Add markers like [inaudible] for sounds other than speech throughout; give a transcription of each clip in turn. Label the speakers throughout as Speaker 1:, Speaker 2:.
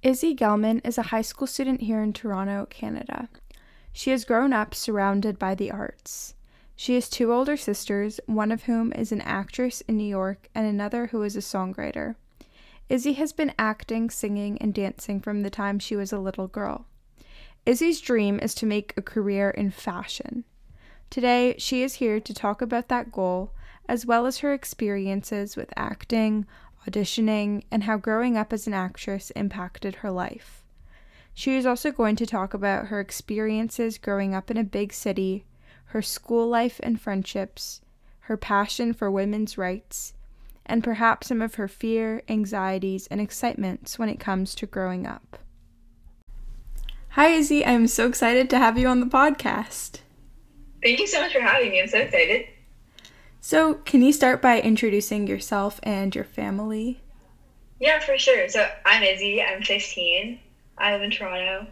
Speaker 1: Izzy Gelman is a high school student here in Toronto, Canada. She has grown up surrounded by the arts. She has two older sisters, one of whom is an actress in New York and another who is a songwriter. Izzy has been acting, singing, and dancing from the time she was a little girl. Izzy's dream is to make a career in fashion. Today, she is here to talk about that goal, as well as her experiences with acting, auditioning, and how growing up as an actress impacted her life. She is also going to talk about her experiences growing up in a big city, her school life and friendships, her passion for women's rights, and perhaps some of her fear, anxieties, and excitements when it comes to growing up. Hi, Izzy. I'm so excited to have you on the podcast.
Speaker 2: Thank you so much for having me. I'm so excited.
Speaker 1: So, can you start by introducing yourself and your family?
Speaker 2: Yeah, for sure. So, I'm Izzy. I'm 15. I live in Toronto.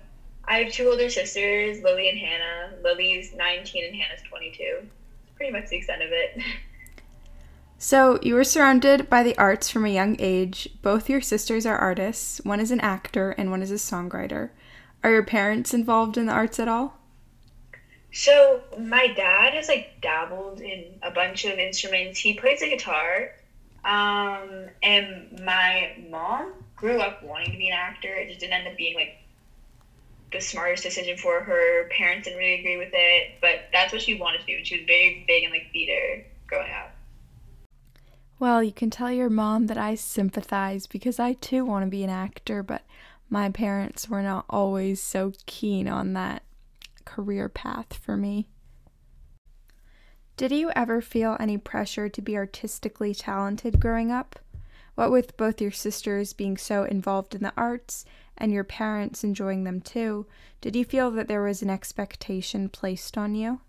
Speaker 2: I have two older sisters, Lily and Hannah. Lily's 19 and Hannah's 22. It's pretty much the extent of it. [laughs]
Speaker 1: So, you were surrounded by the arts from a young age. Both your sisters are artists. One is an actor and one is a songwriter. Are your parents involved in the arts at all?
Speaker 2: So my dad has like dabbled in a bunch of instruments. He plays the guitar. Um, and my mom grew up wanting to be an actor. It just didn't end up being like the smartest decision for her. Parents didn't really agree with it, but that's what she wanted to do. She was very big in like theater growing up.
Speaker 1: Well, you can tell your mom that I sympathize because I too want to be an actor, but my parents were not always so keen on that career path for me. Did you ever feel any pressure to be artistically talented growing up? What with both your sisters being so involved in the arts and your parents enjoying them too, did you feel that there was an expectation placed on you?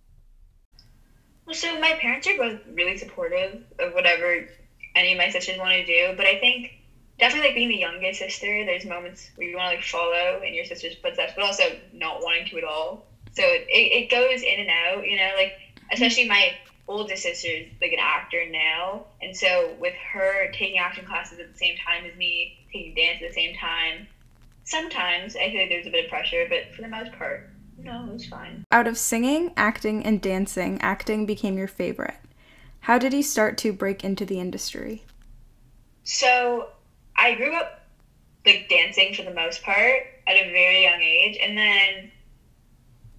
Speaker 2: Well, so my parents are both really supportive of whatever any of my sisters want to do, but I think definitely like being the youngest sister, there's moments where you want to like follow in your sister's footsteps, but also not wanting to at all. So it, it goes in and out, you know, like especially my oldest sister is like an actor now, and so with her taking acting classes at the same time as me, taking dance at the same time, sometimes I feel like there's a bit of pressure, but for the most part, no, it was fine.
Speaker 1: Out of singing, acting, and dancing, acting became your favorite. How did you start to break into the industry?
Speaker 2: So I grew up like dancing for the most part at a very young age, and then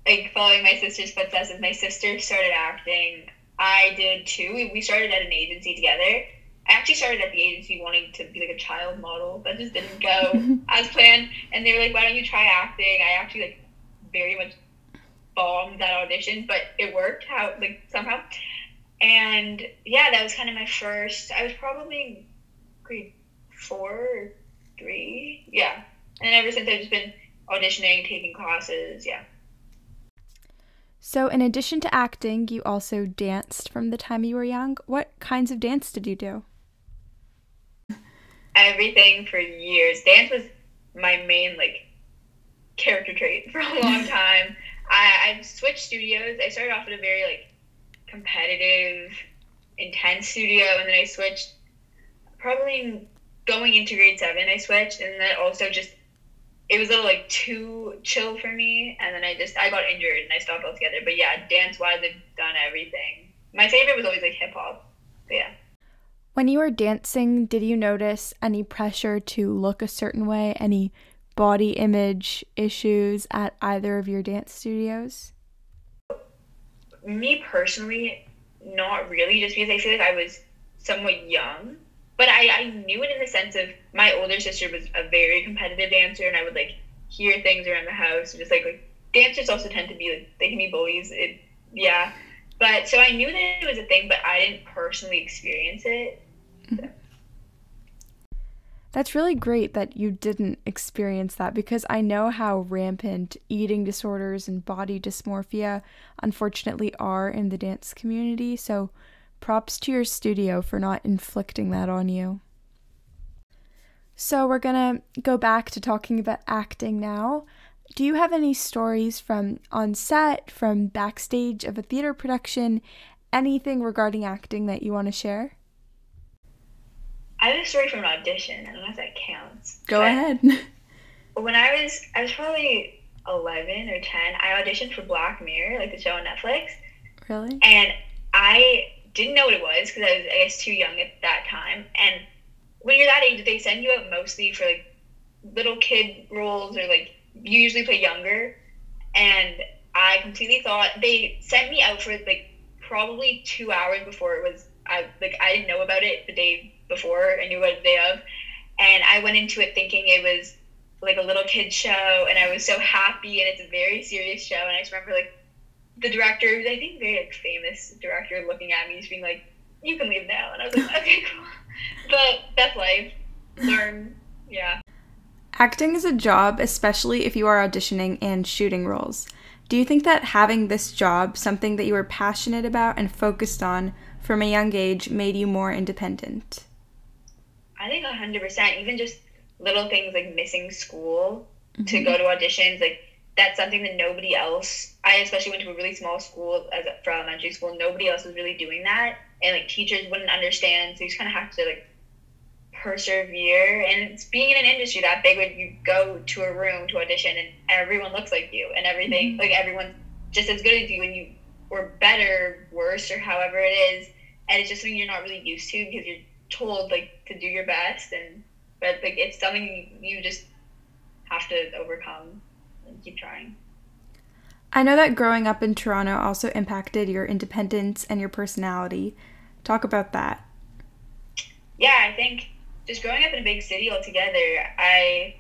Speaker 2: like following my sister's footsteps as my sister started acting i did too. We, we started at an agency together. I actually started at the agency wanting to be like a child model. That just didn't go [laughs] as planned. And they were like why don't you try acting? I actually like very much bombed that audition but it worked how like somehow. And yeah that was kind of my first i was probably grade four or three. Yeah. And ever since i've just been auditioning taking classes. Yeah
Speaker 1: so, in addition to acting, you also danced from the time you were young. What kinds of dance did you do?
Speaker 2: Everything for years. Dance was my main like character trait [laughs] for a long [laughs] time. I, I switched studios. I started off at a very like competitive, intense studio, and then I switched. Probably going into grade seven, I switched, and then also just it was a little like too chill for me and then i just i got injured and i stopped altogether. But yeah dance wise i've done everything. My favorite was always like hip-hop. But yeah.
Speaker 1: When you were dancing did you notice any pressure to look a certain way? Any body image issues at either of your dance studios?
Speaker 2: Me personally not really just because i feel like i was somewhat young but I, I knew it in the sense of my older sister was a very competitive dancer and I would like hear things around the house just like like dancers also tend to be like they can be bullies it yeah but so I knew that it was a thing but I didn't personally experience it
Speaker 1: mm-hmm. That's really great that you didn't experience that because I know how rampant eating disorders and body dysmorphia unfortunately are in the dance community. So Props to your studio for not inflicting that on you. So, we're gonna go back to talking about acting now. Do you have any stories from on set, from backstage of a theater production, anything regarding acting that you want to share?
Speaker 2: I have a story from an audition. I don't know if that counts.
Speaker 1: Go ahead. [laughs]
Speaker 2: when I was I was probably eleven or ten, I auditioned for Black Mirror, like the show on Netflix.
Speaker 1: Really?
Speaker 2: And I didn't know what it was because I was I guess too young at that time. And when you're that age, they send you out mostly for like little kid roles or like you usually play younger. And I completely thought they sent me out for like probably two hours before it was I like I didn't know about it the day before. I knew about it the day of, and I went into it thinking it was like a little kid show, and I was so happy. And it's a very serious show. And I just remember like the director, I think very like famous director, looking at me, just being like, "You can leave now," and I was like, "Okay, [laughs] cool." But that's life. Learn, yeah.
Speaker 1: Acting is a job, especially if you are auditioning and shooting roles. Do you think that having this job, something that you were passionate about and focused on from a young age, made you more independent?
Speaker 2: I think 100%. Even just little things like missing school mm-hmm. to go to auditions, like that's something that nobody else, I especially went to a really small school as a, for elementary school, nobody else was really doing that. And like teachers wouldn't understand. So you just kind of have to like persevere and it's being in an industry that big when you go to a room to audition and everyone looks like you and everything mm-hmm. like everyone's just as good as you and you or better worse or however it is and it's just something you're not really used to because you're told like to do your best and but like it's something you just have to overcome and keep trying
Speaker 1: i know that growing up in toronto also impacted your independence and your personality talk about that
Speaker 2: yeah i think just growing up in a big city altogether, I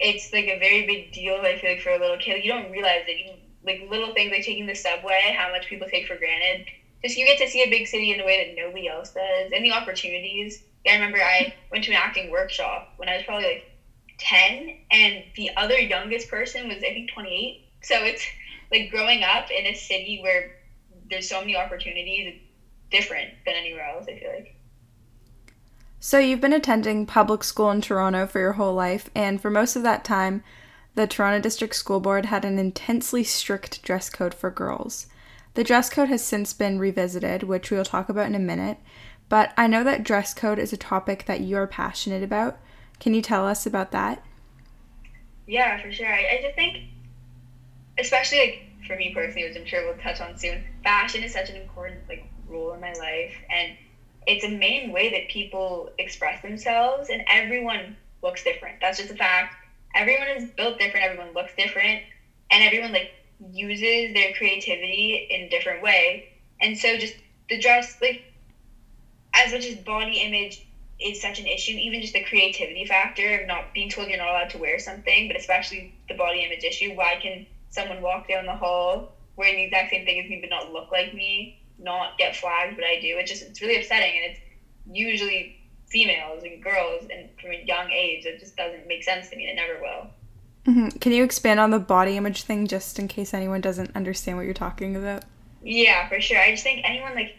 Speaker 2: it's like a very big deal. I feel like for a little kid, you don't realize it. You, like little things like taking the subway, how much people take for granted. Just you get to see a big city in a way that nobody else does, and the opportunities. Yeah, I remember I went to an acting workshop when I was probably like ten, and the other youngest person was I think twenty eight. So it's like growing up in a city where there's so many opportunities, different than anywhere else. I feel like.
Speaker 1: So, you've been attending public school in Toronto for your whole life, and for most of that time, the Toronto District School Board had an intensely strict dress code for girls. The dress code has since been revisited, which we'll talk about in a minute, but I know that dress code is a topic that you're passionate about. Can you tell us about that?
Speaker 2: Yeah, for sure. I, I just think, especially like for me personally, which I'm sure we'll touch on soon, fashion is such an important like role in my life, and it's a main way that people express themselves and everyone looks different. That's just a fact. Everyone is built different everyone looks different and everyone like uses their creativity in a different way. And so just the dress like as much as body image is such an issue even just the creativity factor of not being told you're not allowed to wear something but especially the body image issue why can someone walk down the hall wearing the exact same thing as me but not look like me not get flagged, but I do. It just it's really upsetting, and it's usually females and girls, and from a young age, it just doesn't make sense to me. It never will.
Speaker 1: Mm-hmm. Can you expand on the body image thing, just in case anyone doesn't understand what you're talking about?
Speaker 2: Yeah, for sure. I just think anyone like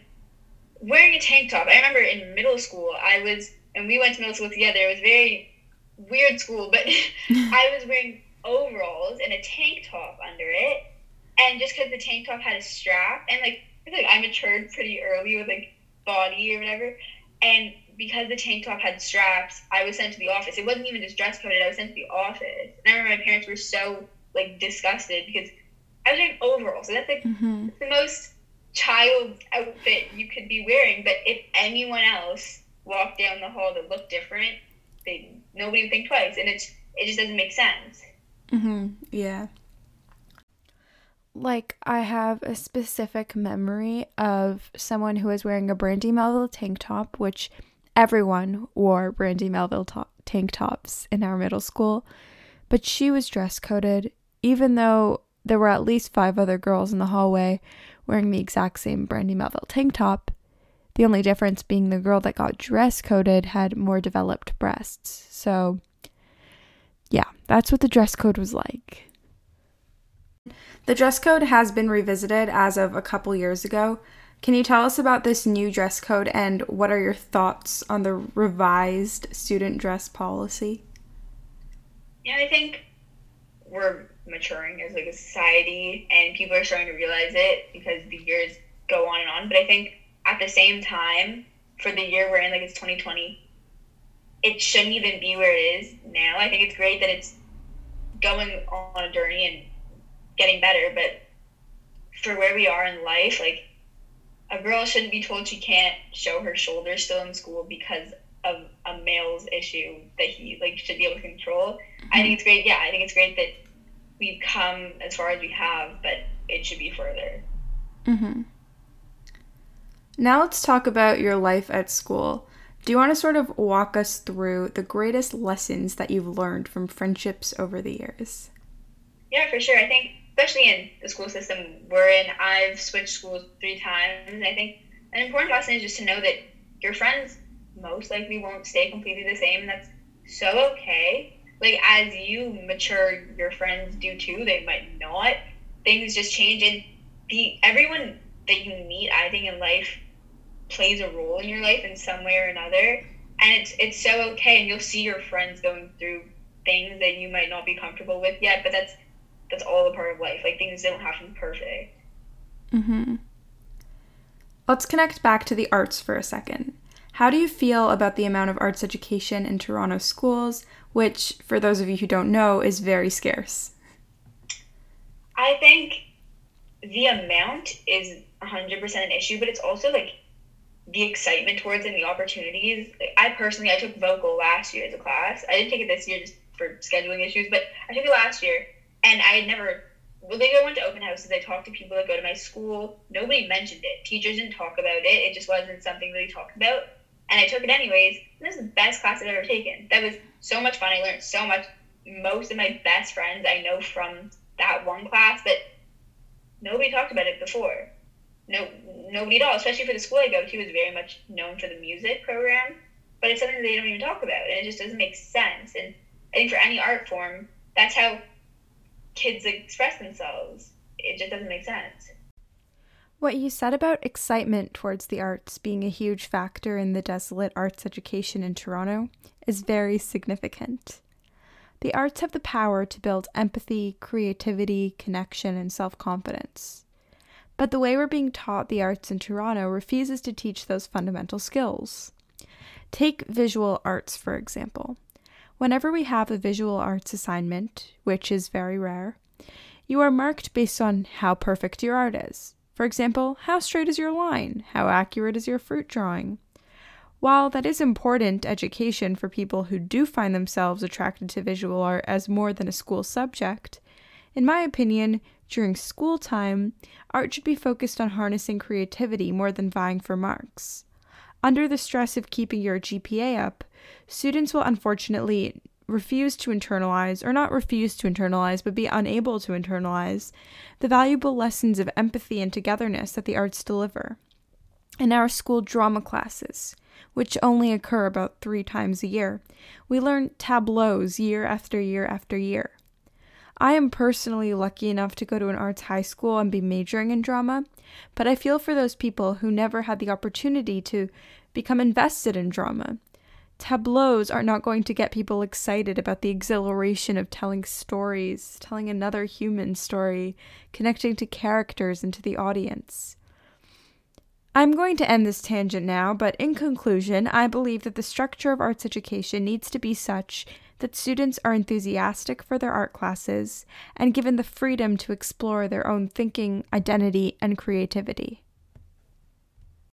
Speaker 2: wearing a tank top. I remember in middle school, I was, and we went to middle school together. It was very weird school, but [laughs] I was wearing overalls and a tank top under it, and just because the tank top had a strap, and like I like I matured pretty early with like body or whatever, and because the tank top had straps, I was sent to the office. It wasn't even just dress coded. I was sent to the office, and I remember my parents were so like disgusted because I was wearing overalls. So that's like mm-hmm. the most child outfit you could be wearing. But if anyone else walked down the hall that looked different, they nobody would think twice, and it's it just doesn't make sense.
Speaker 1: Mhm. Yeah like I have a specific memory of someone who was wearing a Brandy Melville tank top, which everyone wore Brandy Melville tank tops in our middle school, but she was dress coded, even though there were at least five other girls in the hallway wearing the exact same Brandy Melville tank top. The only difference being the girl that got dress coded had more developed breasts. So, yeah, that's what the dress code was like. The dress code has been revisited as of a couple years ago. Can you tell us about this new dress code and what are your thoughts on the revised student dress policy?
Speaker 2: Yeah, I think we're maturing as like a society and people are starting to realize it because the years go on and on. But I think at the same time, for the year we're in, like it's 2020, it shouldn't even be where it is now. I think it's great that it's going on a journey and getting better. But for where we are in life, like a girl shouldn't be told she can't show her shoulders still in school because of a male's issue that he like should be able to control. Mm-hmm. I think it's great. Yeah, I think it's great that we've come as far as we have, but it should be further.
Speaker 1: Mhm. Now let's talk about your life at school. Do you want to sort of walk us through the greatest lessons that you've learned from friendships over the years?
Speaker 2: Yeah, for sure. I think, especially in the school system we're in, I've switched schools three times. I think an important lesson is just to know that your friends most likely won't stay completely the same, and that's so okay. Like, as you mature, your friends do too. They might not. Things just change, and the everyone that you meet, I think, in life plays a role in your life in some way or another. And it's it's so okay and you'll see your friends going through things that you might not be comfortable with yet, but that's that's all a part of life. Like things don't have to be perfect.
Speaker 1: Mhm. Let's connect back to the arts for a second. How do you feel about the amount of arts education in Toronto schools, which, for those of you who don't know, is very scarce?
Speaker 2: I think the amount is 100% an issue, but it's also like the excitement towards it and the opportunities. I personally, I took vocal last year as a class. I didn't take it this year just for scheduling issues, but I took it last year, and I had never. Well, they went to open houses. I talked to people that go to my school. Nobody mentioned it. Teachers didn't talk about it. It just wasn't something that they talked about. And I took it anyways. And this is the best class I've ever taken. That was so much fun. I learned so much. Most of my best friends I know from that one class, but nobody talked about it before no nobody at all, especially for the school I go to, is very much known for the music program, but it's something they don't even talk about, and it just doesn't make sense. And I think for any art form, that's how kids express themselves. It just doesn't make sense.
Speaker 1: What you said about excitement towards the arts being a huge factor in the desolate arts education in Toronto is very significant. The arts have the power to build empathy, creativity, connection, and self confidence. But the way we're being taught the arts in Toronto refuses to teach those fundamental skills. Take visual arts, for example. Whenever we have a visual arts assignment, which is very rare, you are marked based on how perfect your art is. For example, how straight is your line? How accurate is your fruit drawing? While that is important education for people who do find themselves attracted to visual art as more than a school subject, in my opinion, during school time, art should be focused on harnessing creativity more than vying for marks. Under the stress of keeping your GPA up, students will unfortunately refuse to internalize, or not refuse to internalize, but be unable to internalize, the valuable lessons of empathy and togetherness that the arts deliver. In our school drama classes, which only occur about three times a year, we learn tableaus year after year after year. I am personally lucky enough to go to an arts high school and be majoring in drama, but I feel for those people who never had the opportunity to become invested in drama. Tableaus are not going to get people excited about the exhilaration of telling stories, telling another human story, connecting to characters and to the audience. I'm going to end this tangent now, but in conclusion, I believe that the structure of arts education needs to be such that students are enthusiastic for their art classes and given the freedom to explore their own thinking, identity, and creativity.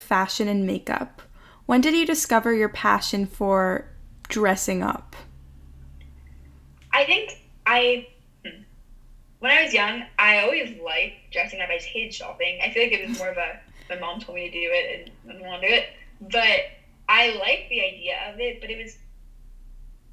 Speaker 1: Fashion and makeup. When did you discover your passion for dressing up?
Speaker 2: I think I, hmm, when I was young, I always liked dressing up. I just hated shopping. I feel like it was more of a, my mom told me to do it and I didn't want to do it. But I liked the idea of it, but it was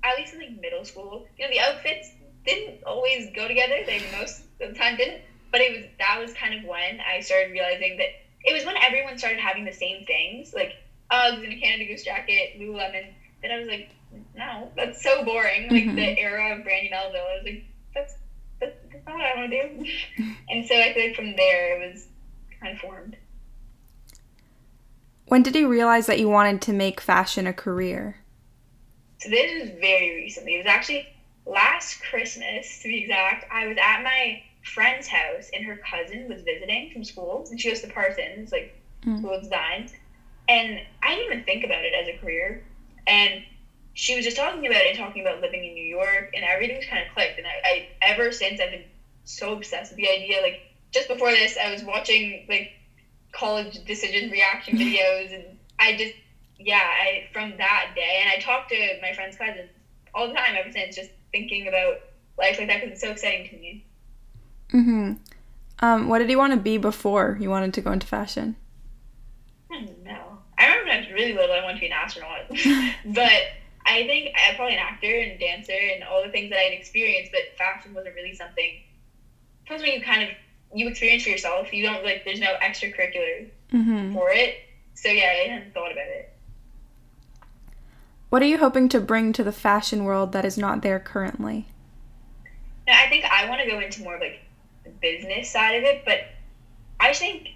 Speaker 2: at least in like middle school, you know, the outfits didn't always go together. They most of the time didn't. But it was that was kind of when I started realizing that it was when everyone started having the same things, like Uggs and a Canada Goose jacket, Lululemon. Then I was like, no, that's so boring. Like mm-hmm. the era of Brandy Melville, I was like, that's that's, that's not what I want to do. [laughs] and so I feel like from there it was kind of formed.
Speaker 1: When did you realize that you wanted to make fashion a career?
Speaker 2: So this was very recently. It was actually last Christmas, to be exact. I was at my friend's house, and her cousin was visiting from school, and she goes to Parsons, like mm. school design. And I didn't even think about it as a career. And she was just talking about it and talking about living in New York, and everything's kind of clicked. And I, I ever since I've been so obsessed with the idea. Like just before this, I was watching like college decision reaction [laughs] videos, and I just yeah, I from that day, and I talked to my friends' cousins all the time ever since, just thinking about life like that because it's so exciting to me.
Speaker 1: Mm-hmm. Um, what did you want to be before you wanted to go into fashion?
Speaker 2: I don't know. I remember when I was really little, I wanted to be an astronaut, [laughs] but I think I'm probably an actor and dancer and all the things that I'd experienced, but fashion wasn't really something. Something you kind of you experience for yourself. You don't like. There's no extracurricular
Speaker 1: mm-hmm.
Speaker 2: for it. So yeah, I hadn't thought about it.
Speaker 1: What are you hoping to bring to the fashion world that is not there currently?
Speaker 2: I think I want to go into more of like the business side of it, but I think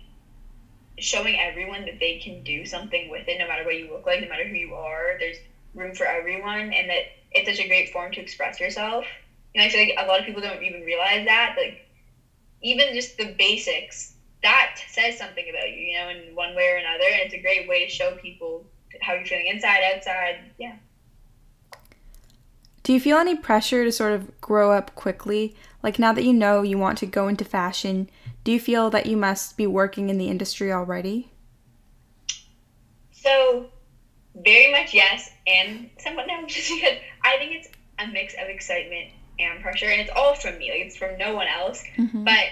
Speaker 2: showing everyone that they can do something with it, no matter what you look like, no matter who you are, there's room for everyone, and that it's such a great form to express yourself. You know, I feel like a lot of people don't even realize that. Like, even just the basics, that says something about you, you know, in one way or another, and it's a great way to show people how you're feeling inside, outside. Yeah.
Speaker 1: Do you feel any pressure to sort of grow up quickly? Like now that you know you want to go into fashion, do you feel that you must be working in the industry already?
Speaker 2: So, very much yes, and somewhat no, [laughs] just because I think it's a mix of excitement and pressure, and it's all from me. Like it's from no one else.
Speaker 1: Mm-hmm.
Speaker 2: But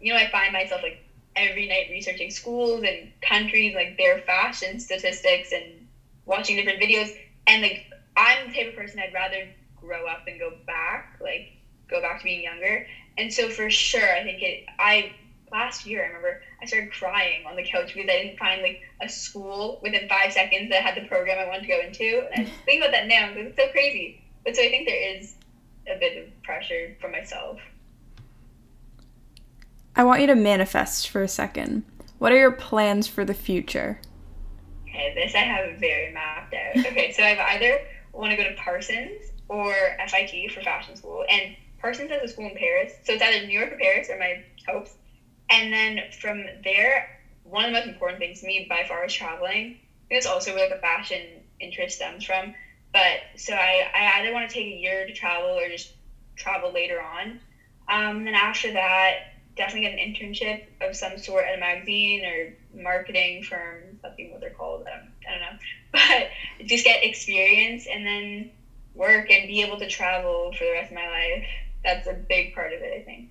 Speaker 2: you know, I find myself like every night researching schools and countries, like their fashion statistics, and watching different videos. And like I'm the type of person I'd rather grow up and go back, like go back to being younger. And so for sure, I think it. I last year I remember I started crying on the couch because I didn't find like a school within five seconds that had the program I wanted to go into. And I [laughs] think about that now because it's so crazy. But so I think there is a bit of pressure for myself.
Speaker 1: I want you to manifest for a second. What are your plans for the future?
Speaker 2: This I have very mapped out. Okay, so I've either want to go to Parsons or FIT for fashion school, and Parsons has a school in Paris, so it's either New York or Paris are my hopes. And then from there, one of the most important things to me by far is traveling. It's also where like a fashion interest stems from. But so I, I either want to take a year to travel or just travel later on. Um, and then after that, definitely get an internship of some sort at a magazine or marketing firm, something what they're called. I don't, I don't know. [laughs] But just get experience and then work and be able to travel for the rest of my life. That's a big part of it, I think.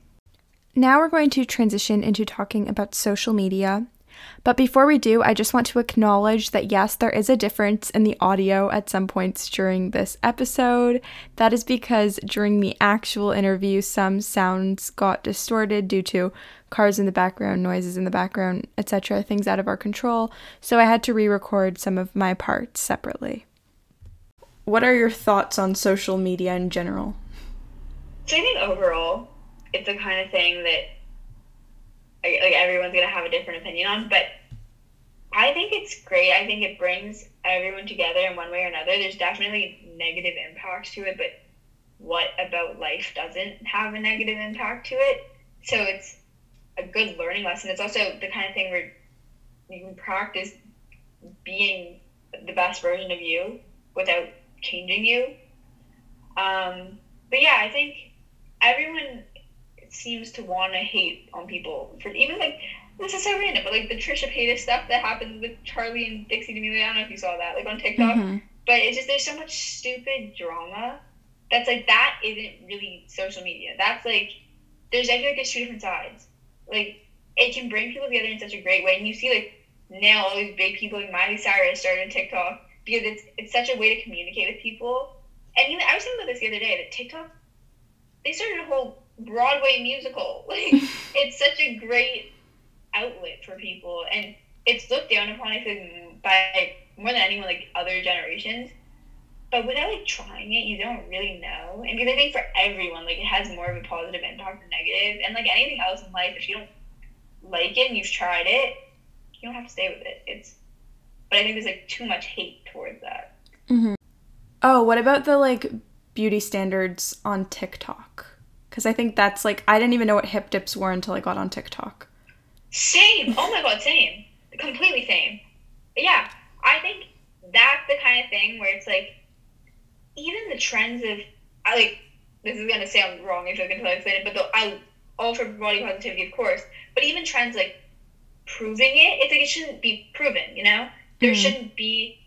Speaker 1: Now we're going to transition into talking about social media. But before we do, I just want to acknowledge that yes, there is a difference in the audio at some points during this episode. That is because during the actual interview, some sounds got distorted due to cars in the background, noises in the background, etc., things out of our control. So I had to re record some of my parts separately. What are your thoughts on social media in general?
Speaker 2: So I think overall, it's the kind of thing that like everyone's gonna have a different opinion on, but I think it's great. I think it brings everyone together in one way or another. There's definitely negative impacts to it, but what about life doesn't have a negative impact to it? So it's a good learning lesson. It's also the kind of thing where you can practice being the best version of you without changing you. Um, but yeah, I think everyone seems to want to hate on people for even like this is so random, but like the Trisha Paytas stuff that happened with Charlie and Dixie D'Amelio. I don't know if you saw that, like on TikTok.
Speaker 1: Mm-hmm.
Speaker 2: But it's just there's so much stupid drama that's like that isn't really social media. That's like there's I feel like there's two different sides. Like it can bring people together in such a great way, and you see like now all these big people like Miley Cyrus started on TikTok because it's it's such a way to communicate with people. And you know, I was thinking about this the other day that TikTok they started a whole Broadway musical. [laughs] Like [laughs] it's such a great outlet for people, and it's looked down upon I think by more than anyone like other generations. But without like trying it, you don't really know. And because I think for everyone, like it has more of a positive impact than negative. And like anything else in life, if you don't like it and you've tried it, you don't have to stay with it. It's but I think there's like too much hate towards that.
Speaker 1: Mm-hmm. Oh, what about the like beauty standards on TikTok? Because I think that's like, I didn't even know what hip dips were until I got on TikTok.
Speaker 2: Same. Oh my god, same. Completely same. But yeah, I think that's the kind of thing where it's like, even the trends of I like this is gonna sound wrong if I can tell explain it, but the, I all for body positivity, of course. But even trends like proving it, it's like it shouldn't be proven. You know, there mm-hmm. shouldn't be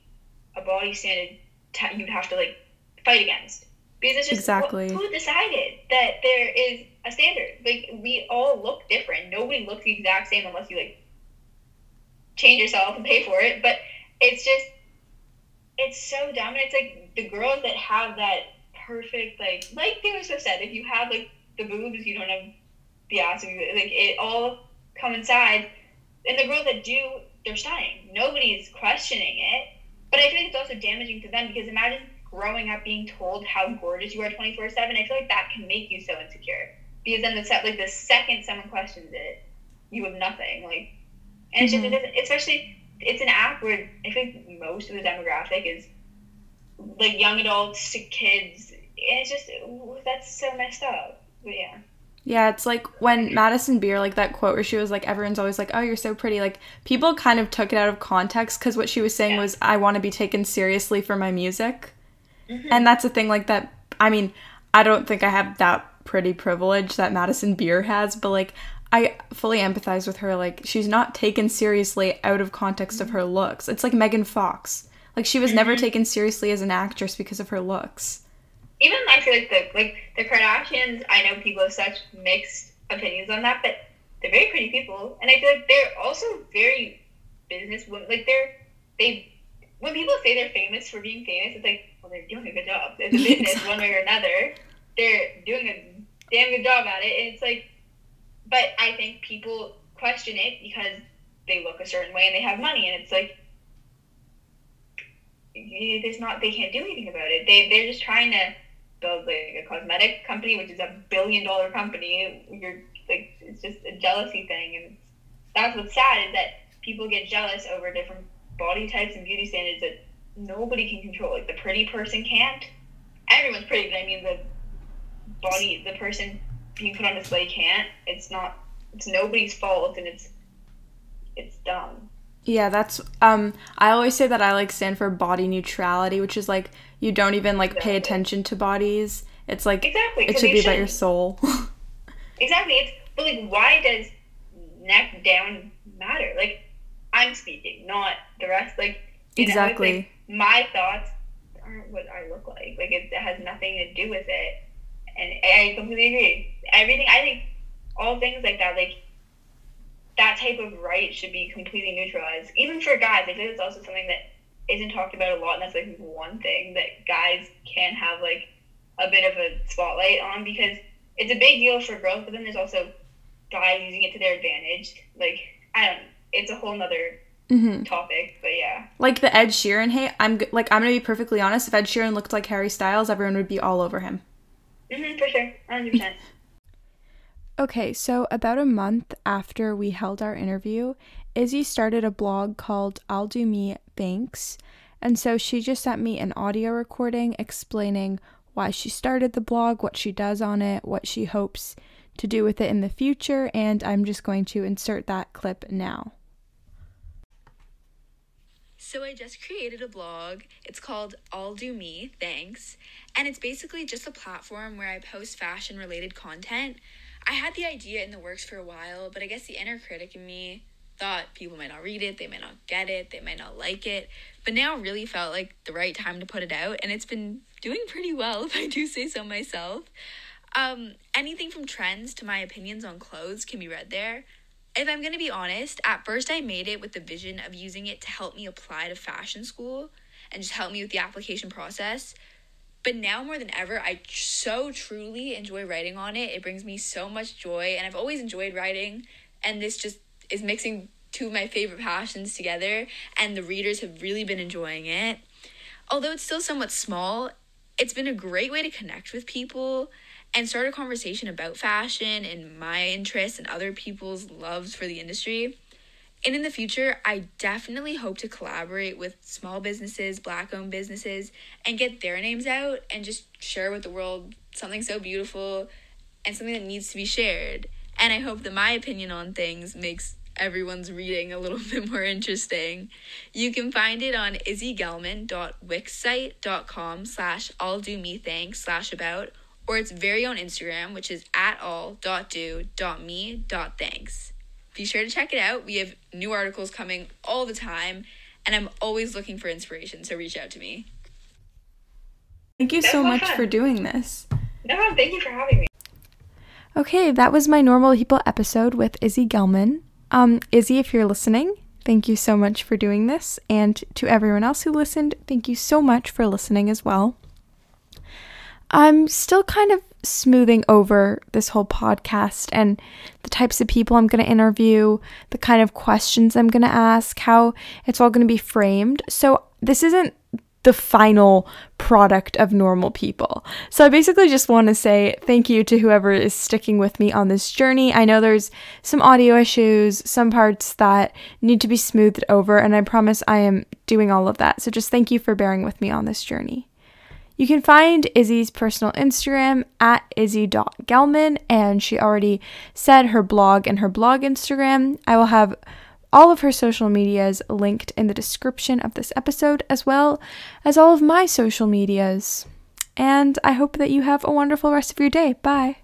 Speaker 2: a body standard t- you'd have to like fight against because it's just exactly who decided that there is a standard. Like we all look different. Nobody looks the exact same unless you like change yourself and pay for it. But it's just it's so dumb. And it's like the girls that have that perfect like like Taylor Swift said, if you have like the boobs, you don't have the ass. Like it all coincides. And the girls that do, they're stunning. Nobody's questioning it. But I feel like it's also damaging to them because imagine growing up being told how gorgeous you are 24 7 i feel like that can make you so insecure because then the set like the second someone questions it you have nothing like and mm-hmm. just especially it's an app where i think most of the demographic is like young adults to kids and it's just that's so messed up but yeah
Speaker 1: yeah, it's like when Madison Beer, like that quote where she was like, everyone's always like, oh, you're so pretty. Like, people kind of took it out of context because what she was saying yeah. was, I want to be taken seriously for my music. Mm-hmm. And that's a thing like that. I mean, I don't think I have that pretty privilege that Madison Beer has, but like I fully empathize with her. Like she's not taken seriously out of context of her looks. It's like Megan Fox. Like she was mm-hmm. never taken seriously as an actress because of her looks.
Speaker 2: Even I feel like the like the Kardashians. I know people have such mixed opinions on that, but they're very pretty people, and I feel like they're also very business women. Like they're they when people say they're famous for being famous, it's like well, they're doing a good job. It's a business, [laughs] one way or another. They're doing a damn good job at it. And it's like, but I think people question it because they look a certain way and they have money, and it's like, there's not, they can't do anything about it. They they're just trying to build like a cosmetic company, which is a billion dollar company. You're like, it's just a jealousy thing, and that's what's sad is that people get jealous over different body types and beauty standards that nobody can control. Like the pretty person can't. Everyone's pretty, but I mean the body, the person being put on display can't. It's not. It's nobody's fault, and it's it's dumb.
Speaker 1: Yeah, that's um I always say that I like stand for body neutrality, which is like you don't even like exactly. pay attention to bodies. It's like exactly, it should be about your soul. [laughs]
Speaker 2: exactly. It's but like why does neck down matter? Like I'm speaking, not the rest. Like exactly. Know, like, my thoughts aren't what I look like. Like it, it has nothing to do with it. And I completely agree. Everything I think all things like that, like that type of right should be completely neutralized. Even for guys, I think it's also something that isn't talked about a lot and that's like one thing that guys can have like a bit of a spotlight on because it's a big deal for girls, but then there's also guys using it to their advantage. Like I don't it's a whole nother mm-hmm. topic, but yeah.
Speaker 1: Like the Ed Sheeran hate, I'm like I'm gonna be perfectly honest. If Ed Sheeran looked like Harry Styles, everyone would be all over him.
Speaker 2: Mm-hmm, for sure, hundred percent. [laughs]
Speaker 1: Okay, so about a month after we held our interview, Izzy started a blog called I'll Do Me Thanks. And so she just sent me an audio recording explaining why she started the blog, what she does on it, what she hopes to do with it in the future, and I'm just going to insert that clip now.
Speaker 3: So I just created a blog. It's called I'll Do Me, thanks. And it's basically just a platform where I post fashion related content. I had the idea in the works for a while, but I guess the inner critic in me thought people might not read it, they might not get it, they might not like it. But now really felt like the right time to put it out, and it's been doing pretty well, [laughs] if I do say so myself. Um, anything from trends to my opinions on clothes can be read there. If I'm going to be honest, at first I made it with the vision of using it to help me apply to fashion school and just help me with the application process. But now more than ever, I so truly enjoy writing on it. It brings me so much joy, and I've always enjoyed writing, and this just is mixing two of my favorite passions together, and the readers have really been enjoying it. Although it's still somewhat small, it's been a great way to connect with people and start a conversation about fashion and my interests and other people's loves for the industry. And in the future, I definitely hope to collaborate with small businesses, black owned businesses, and get their names out and just share with the world something so beautiful and something that needs to be shared. And I hope that my opinion on things makes
Speaker 2: everyone's reading a little [laughs] bit more interesting. You can find it on izzygelman.wixsite.com slash all do me thanks slash about or its very own Instagram, which is at all.do.me.thanks. Be sure to check it out. We have new articles coming all the time, and I'm always looking for inspiration, so reach out to me.
Speaker 1: Thank you
Speaker 4: That
Speaker 1: so much
Speaker 4: fun.
Speaker 1: for doing this.
Speaker 4: No, thank you for having me.
Speaker 1: Okay, that was my normal people episode with Izzy Gelman. Um, Izzy, if you're listening, thank you so much for doing this. And to everyone else who listened, thank you so much for listening as well. I'm still kind of smoothing over this whole podcast and the types of people I'm going to interview, the kind of questions I'm going to ask, how it's all going to be framed. So, this isn't the final product of normal people. So I basically just want to say thank you to whoever is sticking with me on this journey. I know there's some audio issues, some parts that need to be smoothed over, and I promise I am doing all of that. So just thank you for bearing with me on this journey. You can find Izzy's personal Instagram at izzy.gelman, and she already said her blog and her blog Instagram. I will have all of her social medias linked in the description of this episode, as well as all of my social medias. And I hope that you have a wonderful rest of your day. Bye.